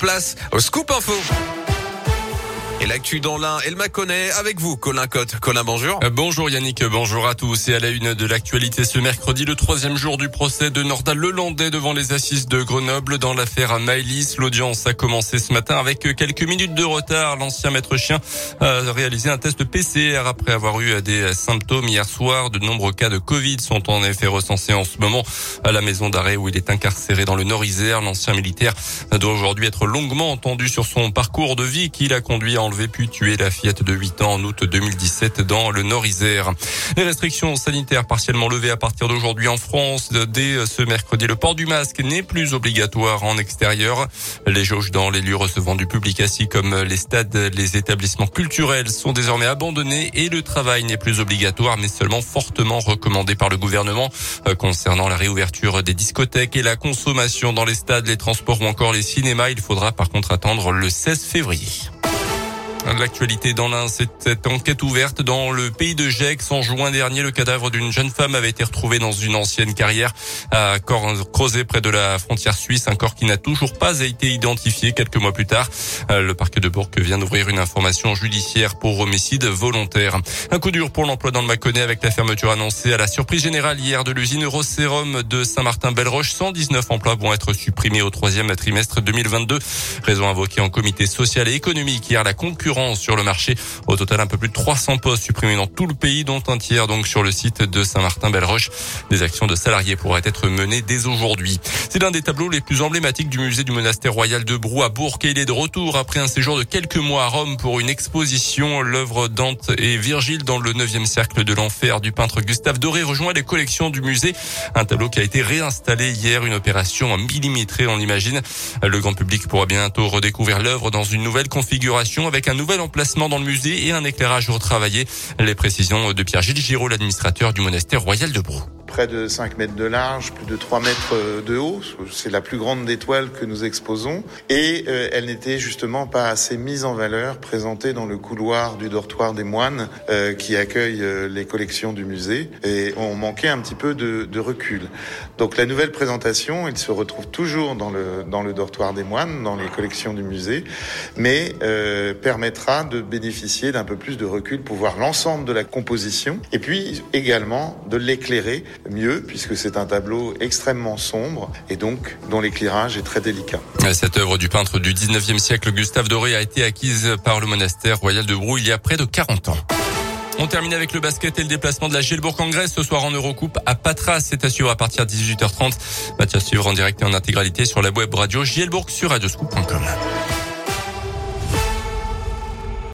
place au Scoop Info. Et l'actu dans l'un, elle m'a connaît avec vous, Colin Cotte. Colin, bonjour. Euh, bonjour Yannick, bonjour à tous. Et à la une de l'actualité ce mercredi, le troisième jour du procès de Nordal Lelandais devant les assises de Grenoble dans l'affaire Maëlys. L'audience a commencé ce matin avec quelques minutes de retard. L'ancien maître chien a réalisé un test PCR après avoir eu des symptômes hier soir. De nombreux cas de Covid sont en effet recensés en ce moment à la maison d'arrêt où il est incarcéré dans le Nord-Isère. L'ancien militaire doit aujourd'hui être longuement entendu sur son parcours de vie qu'il a conduit en enlevé puis tué la fillette de 8 ans en août 2017 dans le Nord-Isère. Les restrictions sanitaires partiellement levées à partir d'aujourd'hui en France. Dès ce mercredi, le port du masque n'est plus obligatoire en extérieur. Les jauges dans les lieux recevant du public ainsi comme les stades, les établissements culturels sont désormais abandonnés et le travail n'est plus obligatoire mais seulement fortement recommandé par le gouvernement euh, concernant la réouverture des discothèques et la consommation dans les stades, les transports ou encore les cinémas. Il faudra par contre attendre le 16 février. L'actualité dans l'un, cette enquête ouverte dans le pays de Gex. En juin dernier, le cadavre d'une jeune femme avait été retrouvé dans une ancienne carrière à creusé près de la frontière suisse. Un corps qui n'a toujours pas été identifié quelques mois plus tard. Euh, le parquet de Bourg vient d'ouvrir une information judiciaire pour homicide volontaire. Un coup dur pour l'emploi dans le Mâconnais avec la fermeture annoncée à la surprise générale hier de l'usine Eurosérum de Saint-Martin-Belleroche. 119 emplois vont être supprimés au troisième trimestre 2022. Raison invoquée en comité social et économique hier la concurrence sur le marché. Au total, un peu plus de 300 postes supprimés dans tout le pays, dont un tiers donc sur le site de Saint-Martin-Belle-Roche. Des actions de salariés pourraient être menées dès aujourd'hui. C'est l'un des tableaux les plus emblématiques du musée du monastère royal de Brou à Bourg et il est de retour après un séjour de quelques mois à Rome pour une exposition. L'œuvre Dante et Virgile dans le 9e cercle de l'enfer du peintre Gustave Doré rejoint les collections du musée. Un tableau qui a été réinstallé hier, une opération millimétrée, on l'imagine. Le grand public pourra bientôt redécouvrir l'œuvre dans une nouvelle configuration avec un nouvel emplacement dans le musée et un éclairage retravaillé. Les précisions de Pierre-Gilles Giraud, l'administrateur du monastère royal de Brou près de 5 mètres de large, plus de 3 mètres euh, de haut. C'est la plus grande des toiles que nous exposons. Et euh, elle n'était justement pas assez mise en valeur, présentée dans le couloir du dortoir des moines euh, qui accueille les collections du musée. Et on manquait un petit peu de, de, recul. Donc la nouvelle présentation, il se retrouve toujours dans le, dans le dortoir des moines, dans les collections du musée, mais permettra de bénéficier d'un peu plus de recul pour voir l'ensemble de la composition et puis également de l'éclairer mieux puisque c'est un tableau extrêmement sombre et donc dont l'éclairage est très délicat. Cette œuvre du peintre du 19e siècle Gustave Doré a été acquise par le monastère royal de Brou il y a près de 40 ans. On termine avec le basket et le déplacement de la Gielbourg en Grèce ce soir en Eurocoupe à Patras. C'est assuré à partir de 18h30. Mathias suivre en direct et en intégralité sur la web radio Gielbourg sur radioscoop.com.